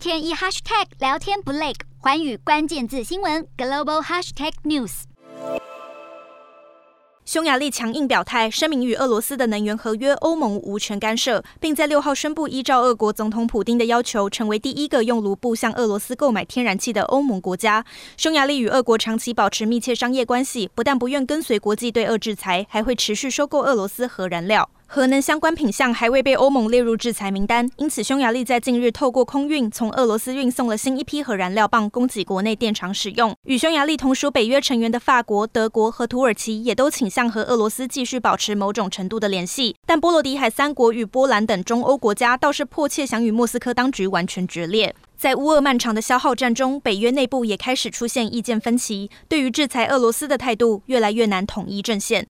天一 hashtag 聊天不累，寰宇关键字新闻 global hashtag news。匈牙利强硬表态，声明与俄罗斯的能源合约，欧盟无权干涉，并在六号宣布依照俄国总统普丁的要求，成为第一个用卢布向俄罗斯购买天然气的欧盟国家。匈牙利与俄国长期保持密切商业关系，不但不愿跟随国际对俄制裁，还会持续收购俄罗斯核燃料。核能相关品项还未被欧盟列入制裁名单，因此匈牙利在近日透过空运从俄罗斯运送了新一批核燃料棒，供给国内电厂使用。与匈牙利同属北约成员的法国、德国和土耳其也都倾向和俄罗斯继续保持某种程度的联系，但波罗的海三国与波兰等中欧国家倒是迫切想与莫斯科当局完全决裂。在乌俄漫长的消耗战中，北约内部也开始出现意见分歧，对于制裁俄罗斯的态度越来越难统一阵线。